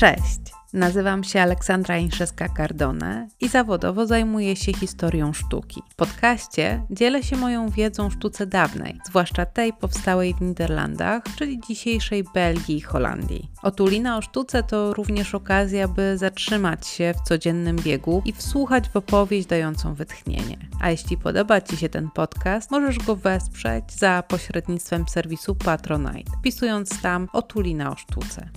Cześć! Nazywam się Aleksandra Inszewska-Cardone i zawodowo zajmuję się historią sztuki. W podcaście dzielę się moją wiedzą o sztuce dawnej, zwłaszcza tej powstałej w Niderlandach, czyli dzisiejszej Belgii i Holandii. Otulina o sztuce to również okazja, by zatrzymać się w codziennym biegu i wsłuchać w opowieść dającą wytchnienie. A jeśli podoba Ci się ten podcast, możesz go wesprzeć za pośrednictwem serwisu Patronite, wpisując tam Otulina o sztuce.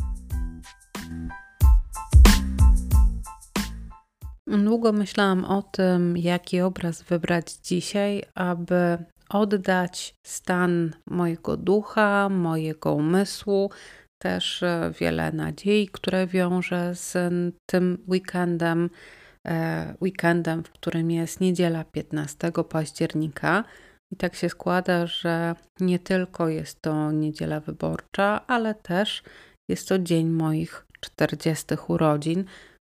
Długo myślałam o tym, jaki obraz wybrać dzisiaj, aby oddać stan mojego ducha, mojego umysłu, też e, wiele nadziei, które wiąże z tym weekendem, e, weekendem, w którym jest niedziela 15 października. I tak się składa, że nie tylko jest to niedziela wyborcza, ale też jest to dzień moich 40 urodzin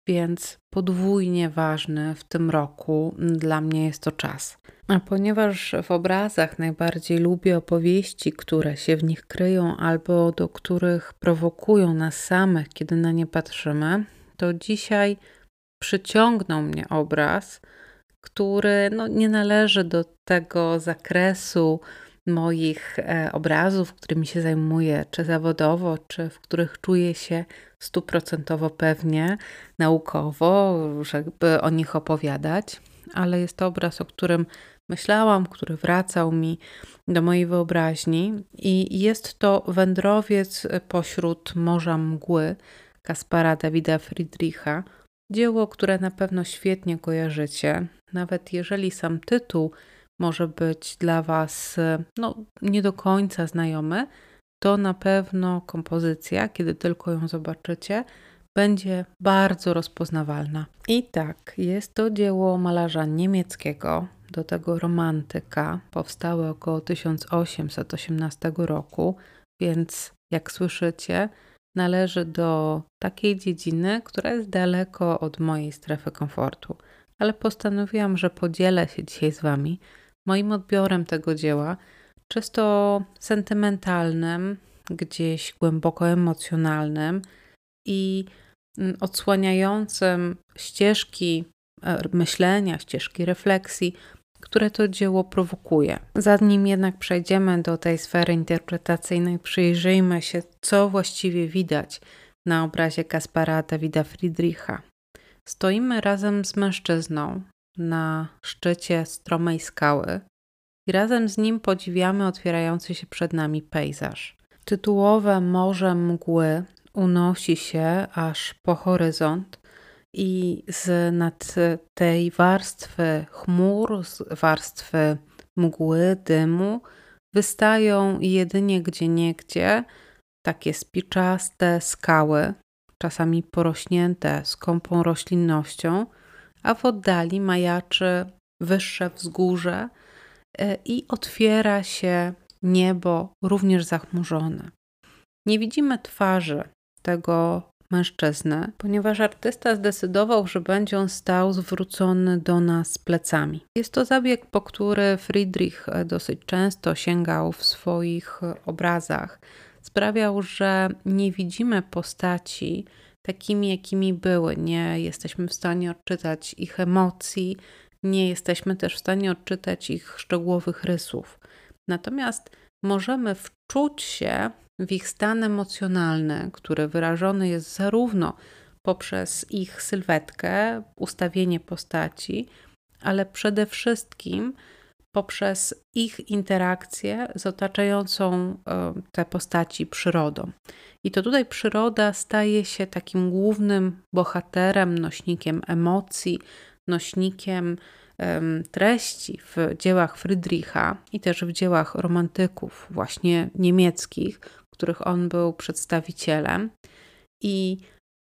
więc podwójnie ważny w tym roku dla mnie jest to czas. A ponieważ w obrazach najbardziej lubię opowieści, które się w nich kryją albo do których prowokują nas samych, kiedy na nie patrzymy, to dzisiaj przyciągnął mnie obraz, który no, nie należy do tego zakresu moich e, obrazów, którymi się zajmuję, czy zawodowo, czy w których czuję się stuprocentowo pewnie, naukowo, żeby o nich opowiadać, ale jest to obraz, o którym myślałam, który wracał mi do mojej wyobraźni i jest to wędrowiec pośród Morza Mgły Kaspara Dawida Friedricha. Dzieło, które na pewno świetnie kojarzycie, nawet jeżeli sam tytuł może być dla Was no, nie do końca znajomy, to na pewno kompozycja, kiedy tylko ją zobaczycie, będzie bardzo rozpoznawalna. I tak, jest to dzieło malarza niemieckiego, do tego romantyka, powstałe około 1818 roku, więc jak słyszycie, należy do takiej dziedziny, która jest daleko od mojej strefy komfortu. Ale postanowiłam, że podzielę się dzisiaj z Wami moim odbiorem tego dzieła, czysto sentymentalnym, gdzieś głęboko emocjonalnym i mm, odsłaniającym ścieżki e, myślenia, ścieżki refleksji, które to dzieło prowokuje. Zanim jednak przejdziemy do tej sfery interpretacyjnej, przyjrzyjmy się, co właściwie widać na obrazie Kaspara Dawida Friedricha. Stoimy razem z mężczyzną na szczycie stromej skały i razem z nim podziwiamy otwierający się przed nami pejzaż. Tytułowe morze mgły unosi się aż po horyzont i z nad tej warstwy chmur, z warstwy mgły, dymu wystają jedynie gdzie niegdzie takie spiczaste skały, czasami porośnięte skąpą roślinnością, a w oddali majaczy wyższe wzgórze e, i otwiera się niebo również zachmurzone. Nie widzimy twarzy tego mężczyzny, ponieważ artysta zdecydował, że będzie on stał zwrócony do nas plecami. Jest to zabieg, po który Friedrich dosyć często sięgał w swoich obrazach. Sprawiał, że nie widzimy postaci takimi, jakimi były. Nie jesteśmy w stanie odczytać ich emocji, nie jesteśmy też w stanie odczytać ich szczegółowych rysów. Natomiast możemy wczuć się w ich stan emocjonalny, który wyrażony jest zarówno poprzez ich sylwetkę, ustawienie postaci, ale przede wszystkim poprzez ich interakcję z otaczającą e, te postaci przyrodą. I to tutaj przyroda staje się takim głównym bohaterem, nośnikiem emocji, nośnikiem treści w dziełach Friedricha i też w dziełach romantyków, właśnie niemieckich, których on był przedstawicielem. I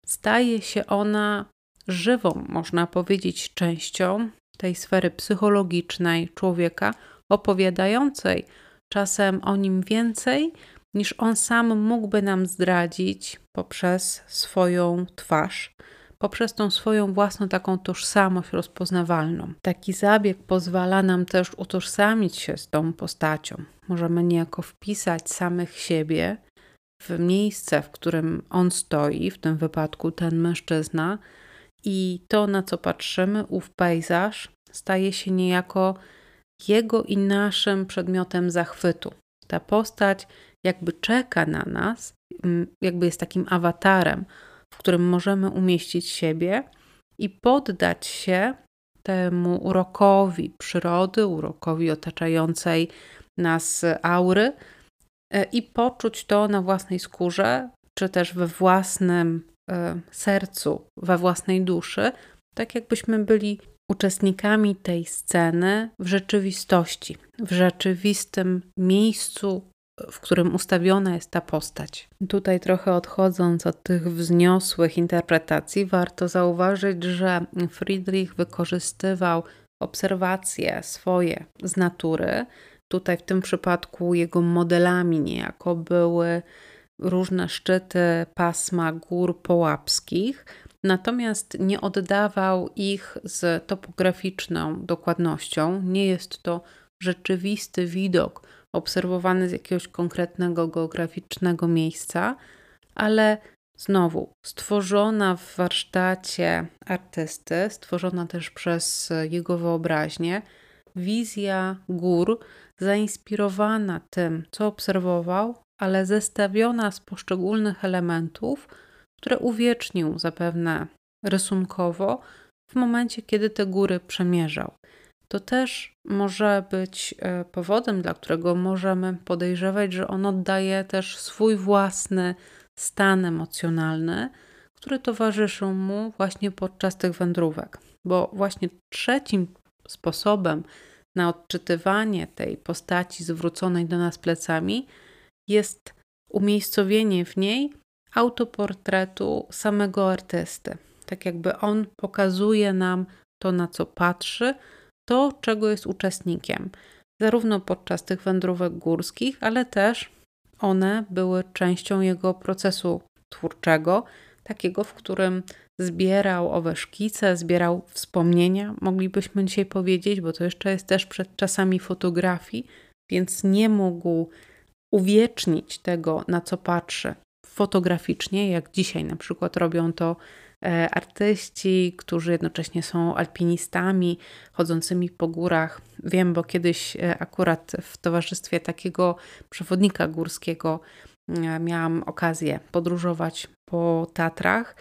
staje się ona żywą, można powiedzieć, częścią tej sfery psychologicznej człowieka, opowiadającej czasem o nim więcej, niż on sam mógłby nam zdradzić poprzez swoją twarz, poprzez tą swoją własną taką tożsamość rozpoznawalną. Taki zabieg pozwala nam też utożsamić się z tą postacią. Możemy niejako wpisać samych siebie w miejsce, w którym on stoi, w tym wypadku ten mężczyzna, i to, na co patrzymy, ów pejzaż, staje się niejako jego i naszym przedmiotem zachwytu. Ta postać jakby czeka na nas, jakby jest takim awatarem, w którym możemy umieścić siebie i poddać się temu urokowi przyrody, urokowi otaczającej nas aury e, i poczuć to na własnej skórze, czy też we własnym sercu, we własnej duszy, tak jakbyśmy byli uczestnikami tej sceny w rzeczywistości, w rzeczywistym miejscu, w którym ustawiona jest ta postać. Tutaj trochę odchodząc od tych wzniosłych interpretacji, warto zauważyć, że Friedrich wykorzystywał obserwacje swoje z natury. Tutaj w tym przypadku jego modelami niejako były różne szczyty pasma gór połapskich, natomiast nie oddawał ich z topograficzną dokładnością. Nie jest to rzeczywisty widok obserwowany z jakiegoś konkretnego geograficznego miejsca, ale znowu stworzona w warsztacie artysty, stworzona też przez jego wyobraźnię, wizja gór zainspirowana tym, co obserwował, ale zestawiona z poszczególnych elementów, które uwiecznił zapewne rysunkowo w momencie, kiedy te góry przemierzał. To też może być e, powodem, dla którego możemy podejrzewać, że on oddaje też swój własny stan emocjonalny, który towarzyszył mu właśnie podczas tych wędrówek. Bo właśnie trzecim sposobem na odczytywanie tej postaci zwróconej do nas plecami jest umiejscowienie w niej autoportretu samego artysty. Tak jakby on pokazuje nam to, na co patrzy, to, czego jest uczestnikiem, zarówno podczas tych wędrówek górskich, ale też one były częścią jego procesu twórczego, takiego, w którym zbierał owe szkice, zbierał wspomnienia, moglibyśmy dzisiaj powiedzieć, bo to jeszcze jest też przed czasami fotografii, więc nie mógł uwiecznić tego, na co patrzy fotograficznie, jak dzisiaj na przykład robią to e, artyści, którzy jednocześnie są alpinistami chodzącymi po górach. Wiem, bo kiedyś e, akurat w towarzystwie takiego przewodnika górskiego e, miałam okazję podróżować po Tatrach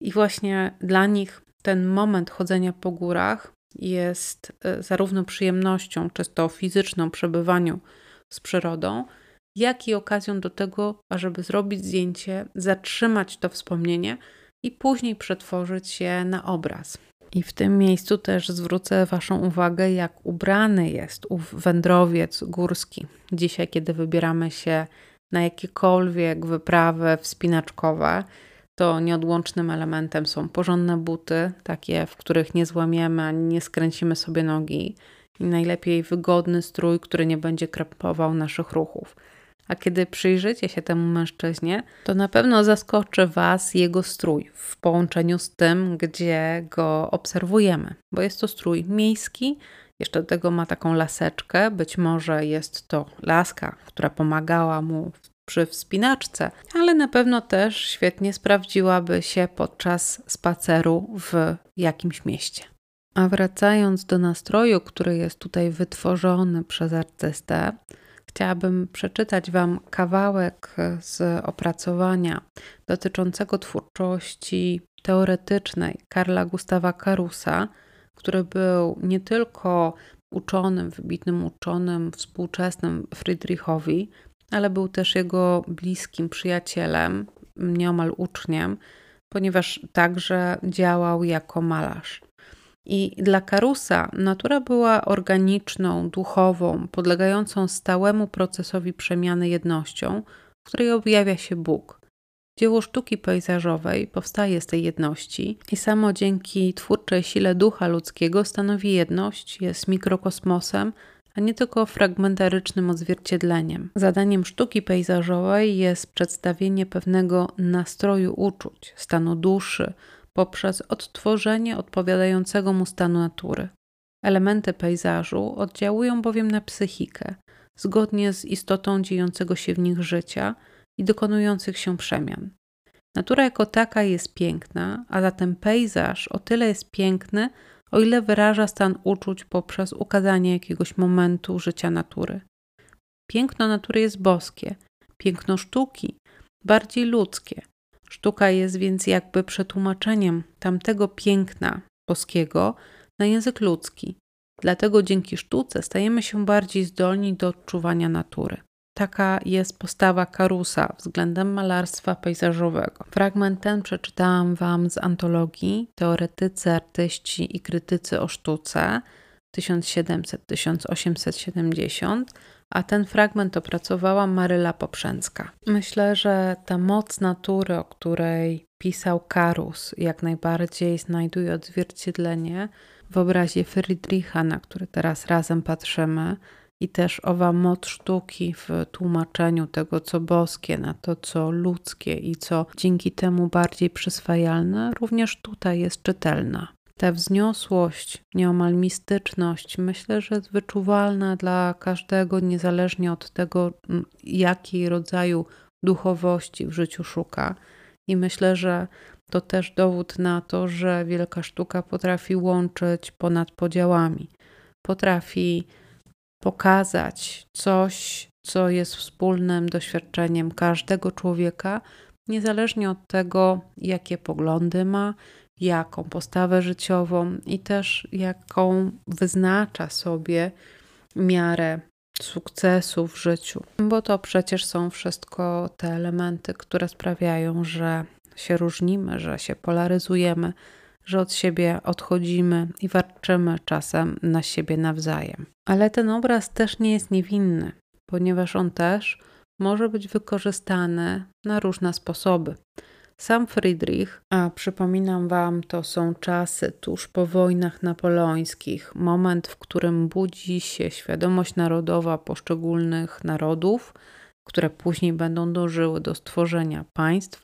i właśnie dla nich ten moment chodzenia po górach jest zarówno przyjemnością, czysto fizyczną przebywaniu z przyrodą, jak i okazją do tego, ażeby zrobić zdjęcie, zatrzymać to wspomnienie i później przetworzyć je na obraz. I w tym miejscu też zwrócę Waszą uwagę, jak ubrany jest ów wędrowiec górski. Dzisiaj, kiedy wybieramy się na jakiekolwiek wyprawy wspinaczkowe, to nieodłącznym elementem są porządne buty, takie, w których nie złamiemy ani nie skręcimy sobie nogi, i najlepiej wygodny strój, który nie będzie krępował naszych ruchów. A kiedy przyjrzycie się temu mężczyźnie, to na pewno zaskoczy Was jego strój w połączeniu z tym, gdzie go obserwujemy, bo jest to strój miejski. Jeszcze do tego ma taką laseczkę, być może jest to laska, która pomagała mu przy wspinaczce, ale na pewno też świetnie sprawdziłaby się podczas spaceru w jakimś mieście. A wracając do nastroju, który jest tutaj wytworzony przez artystę, Chciałabym przeczytać Wam kawałek z opracowania dotyczącego twórczości teoretycznej Karla Gustawa Karusa, który był nie tylko uczonym, wybitnym uczonym, współczesnym Friedrichowi, ale był też jego bliskim przyjacielem, nieomal uczniem, ponieważ także działał jako malarz. I dla Karusa natura była organiczną, duchową, podlegającą stałemu procesowi przemiany jednością, w której objawia się Bóg. Dzieło sztuki pejzażowej powstaje z tej jedności i samo dzięki twórczej sile ducha ludzkiego stanowi jedność, jest mikrokosmosem, a nie tylko fragmentarycznym odzwierciedleniem. Zadaniem sztuki pejzażowej jest przedstawienie pewnego nastroju uczuć, stanu duszy, poprzez odtworzenie odpowiadającego mu stanu natury. Elementy pejzażu oddziałują bowiem na psychikę, zgodnie z istotą dziejącego się w nich życia i dokonujących się przemian. Natura jako taka jest piękna, a zatem pejzaż o tyle jest piękny, o ile wyraża stan uczuć poprzez ukazanie jakiegoś momentu życia natury. Piękno natury jest boskie, piękno sztuki bardziej ludzkie. Sztuka jest więc jakby przetłumaczeniem tamtego piękna boskiego na język ludzki. Dlatego dzięki sztuce stajemy się bardziej zdolni do odczuwania natury. Taka jest postawa Karusa względem malarstwa pejzażowego. Fragment ten przeczytałam Wam z antologii Teoretycy, artyści i krytycy o sztuce 1700-1870, a ten fragment opracowała Maryla Poprzęcka. Myślę, że ta moc natury, o której pisał Karus, jak najbardziej znajduje odzwierciedlenie w obrazie Friedricha, na który teraz razem patrzymy, i też owa moc sztuki w tłumaczeniu tego, co boskie, na to, co ludzkie i co dzięki temu bardziej przyswajalne, również tutaj jest czytelna. Ta wzniosłość, nieomal mistyczność, myślę, że jest wyczuwalna dla każdego, niezależnie od tego, jakiej rodzaju duchowości w życiu szuka. I myślę, że to też dowód na to, że wielka sztuka potrafi łączyć ponad podziałami, potrafi pokazać coś, co jest wspólnym doświadczeniem każdego człowieka, niezależnie od tego, jakie poglądy ma, jaką postawę życiową i też jaką wyznacza sobie miarę sukcesu w życiu. Bo to przecież są wszystko te elementy, które sprawiają, że się różnimy, że się polaryzujemy, że od siebie odchodzimy i warczymy czasem na siebie nawzajem. Ale ten obraz też nie jest niewinny, ponieważ on też może być wykorzystany na różne sposoby. Sam Friedrich, a przypominam Wam, to są czasy tuż po wojnach napoleońskich, moment, w którym budzi się świadomość narodowa poszczególnych narodów, które później będą dążyły do stworzenia państw,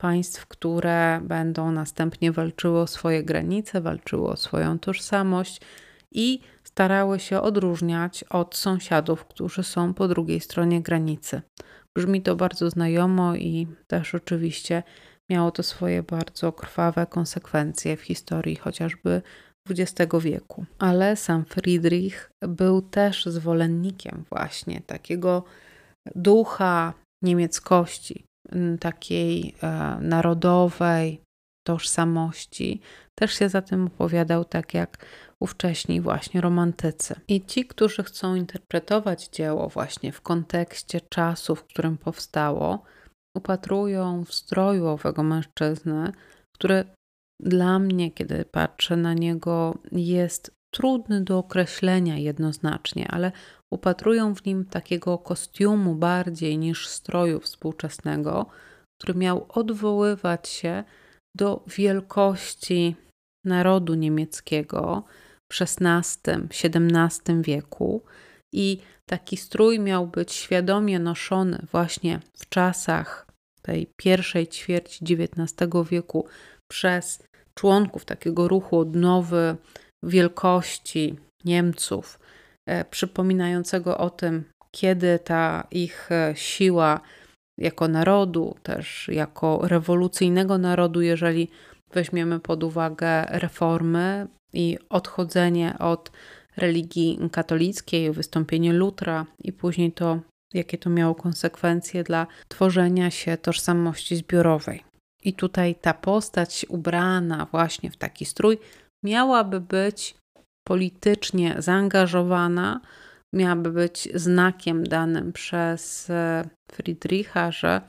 państw, które będą następnie walczyły o swoje granice, walczyły o swoją tożsamość i starały się odróżniać od sąsiadów, którzy są po drugiej stronie granicy. Brzmi to bardzo znajomo i też oczywiście miało to swoje bardzo krwawe konsekwencje w historii chociażby XX wieku. Ale sam Friedrich był też zwolennikiem właśnie takiego ducha niemieckości, takiej e, narodowej tożsamości. Też się za tym opowiadał, tak jak ówcześni właśnie romantycy. I ci, którzy chcą interpretować dzieło właśnie w kontekście czasu, w którym powstało, upatrują w stroju owego mężczyzny, który dla mnie, kiedy patrzę na niego, jest trudny do określenia jednoznacznie, ale upatrują w nim takiego kostiumu bardziej niż stroju współczesnego, który miał odwoływać się do wielkości narodu niemieckiego w XVI-XVII wieku i taki strój miał być świadomie noszony właśnie w czasach tej pierwszej ćwierci XIX wieku przez członków takiego ruchu odnowy wielkości Niemców, e, przypominającego o tym, kiedy ta ich e, siła jako narodu, też jako rewolucyjnego narodu, jeżeli weźmiemy pod uwagę reformy i odchodzenie od religii katolickiej, wystąpienie Lutra i później to, jakie to miało konsekwencje dla tworzenia się tożsamości zbiorowej. I tutaj ta postać ubrana właśnie w taki strój miałaby być politycznie zaangażowana, miałaby być znakiem danym przez e, Friedricha, że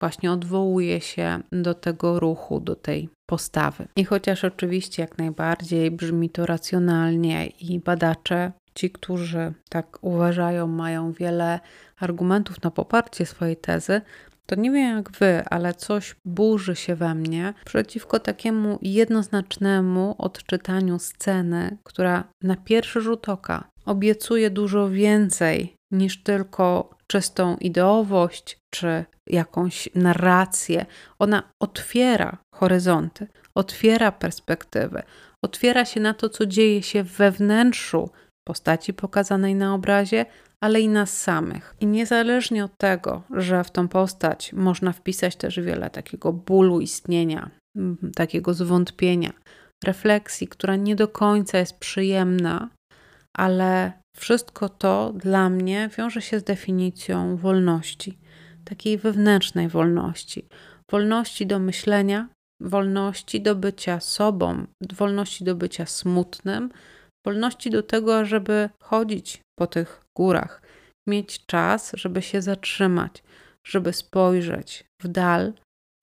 właśnie odwołuje się do tego ruchu, do tej postawy. I chociaż oczywiście jak najbardziej brzmi to racjonalnie i badacze, ci, którzy tak uważają, mają wiele argumentów na poparcie swojej tezy, to nie wiem jak wy, ale coś burzy się we mnie przeciwko takiemu jednoznacznemu odczytaniu sceny, która na pierwszy rzut oka obiecuje dużo więcej niż tylko czystą ideowość czy jakąś narrację. Ona otwiera horyzonty, otwiera perspektywy, otwiera się na to, co dzieje się we wnętrzu postaci pokazanej na obrazie, ale i nas samych. I niezależnie od tego, że w tą postać można wpisać też wiele takiego bólu istnienia, takiego zwątpienia, refleksji, która nie do końca jest przyjemna, ale wszystko to dla mnie wiąże się z definicją wolności, takiej wewnętrznej wolności. Wolności do myślenia, wolności do bycia sobą, wolności do bycia smutnym, wolności do tego, żeby chodzić po tych górach, mieć czas, żeby się zatrzymać, żeby spojrzeć w dal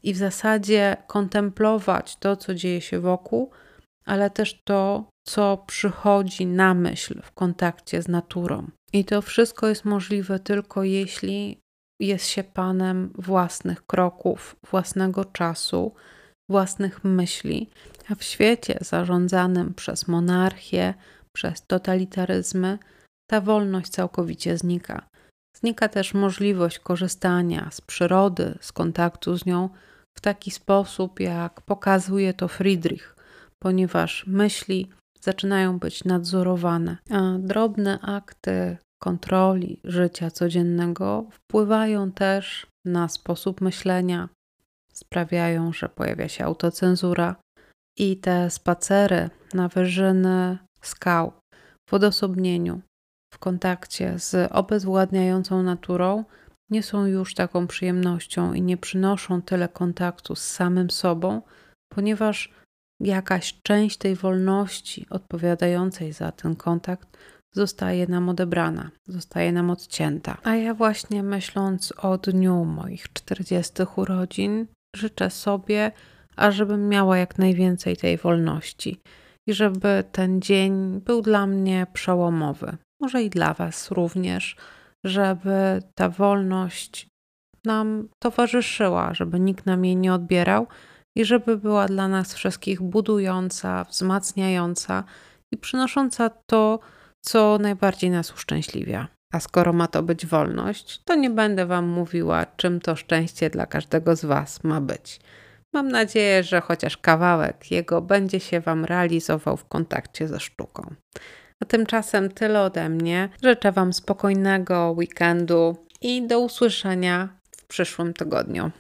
i w zasadzie kontemplować to, co dzieje się wokół, ale też to, co przychodzi na myśl w kontakcie z naturą. I to wszystko jest możliwe tylko jeśli jest się panem własnych kroków, własnego czasu, własnych myśli, a w świecie zarządzanym przez monarchię, przez totalitaryzmy, ta wolność całkowicie znika. Znika też możliwość korzystania z przyrody, z kontaktu z nią w taki sposób, jak pokazuje to Friedrich, ponieważ myśli zaczynają być nadzorowane, a drobne akty kontroli życia codziennego wpływają też na sposób myślenia, sprawiają, że pojawia się autocenzura i te spacery na wyżyny skał w odosobnieniu, w kontakcie z obezwładniającą naturą nie są już taką przyjemnością i nie przynoszą tyle kontaktu z samym sobą, ponieważ jakaś część tej wolności odpowiadającej za ten kontakt zostaje nam odebrana, zostaje nam odcięta. A ja właśnie myśląc o dniu moich 40 urodzin, życzę sobie, ażebym miała jak najwięcej tej wolności i żeby ten dzień był dla mnie przełomowy, może i dla Was również, żeby ta wolność nam towarzyszyła, żeby nikt nam jej nie odbierał i żeby była dla nas wszystkich budująca, wzmacniająca i przynosząca to, co najbardziej nas uszczęśliwia. A skoro ma to być wolność, to nie będę Wam mówiła, czym to szczęście dla każdego z Was ma być. Mam nadzieję, że chociaż kawałek jego będzie się Wam realizował w kontakcie ze sztuką. A tymczasem tyle ode mnie. Życzę Wam spokojnego weekendu i do usłyszenia w przyszłym tygodniu.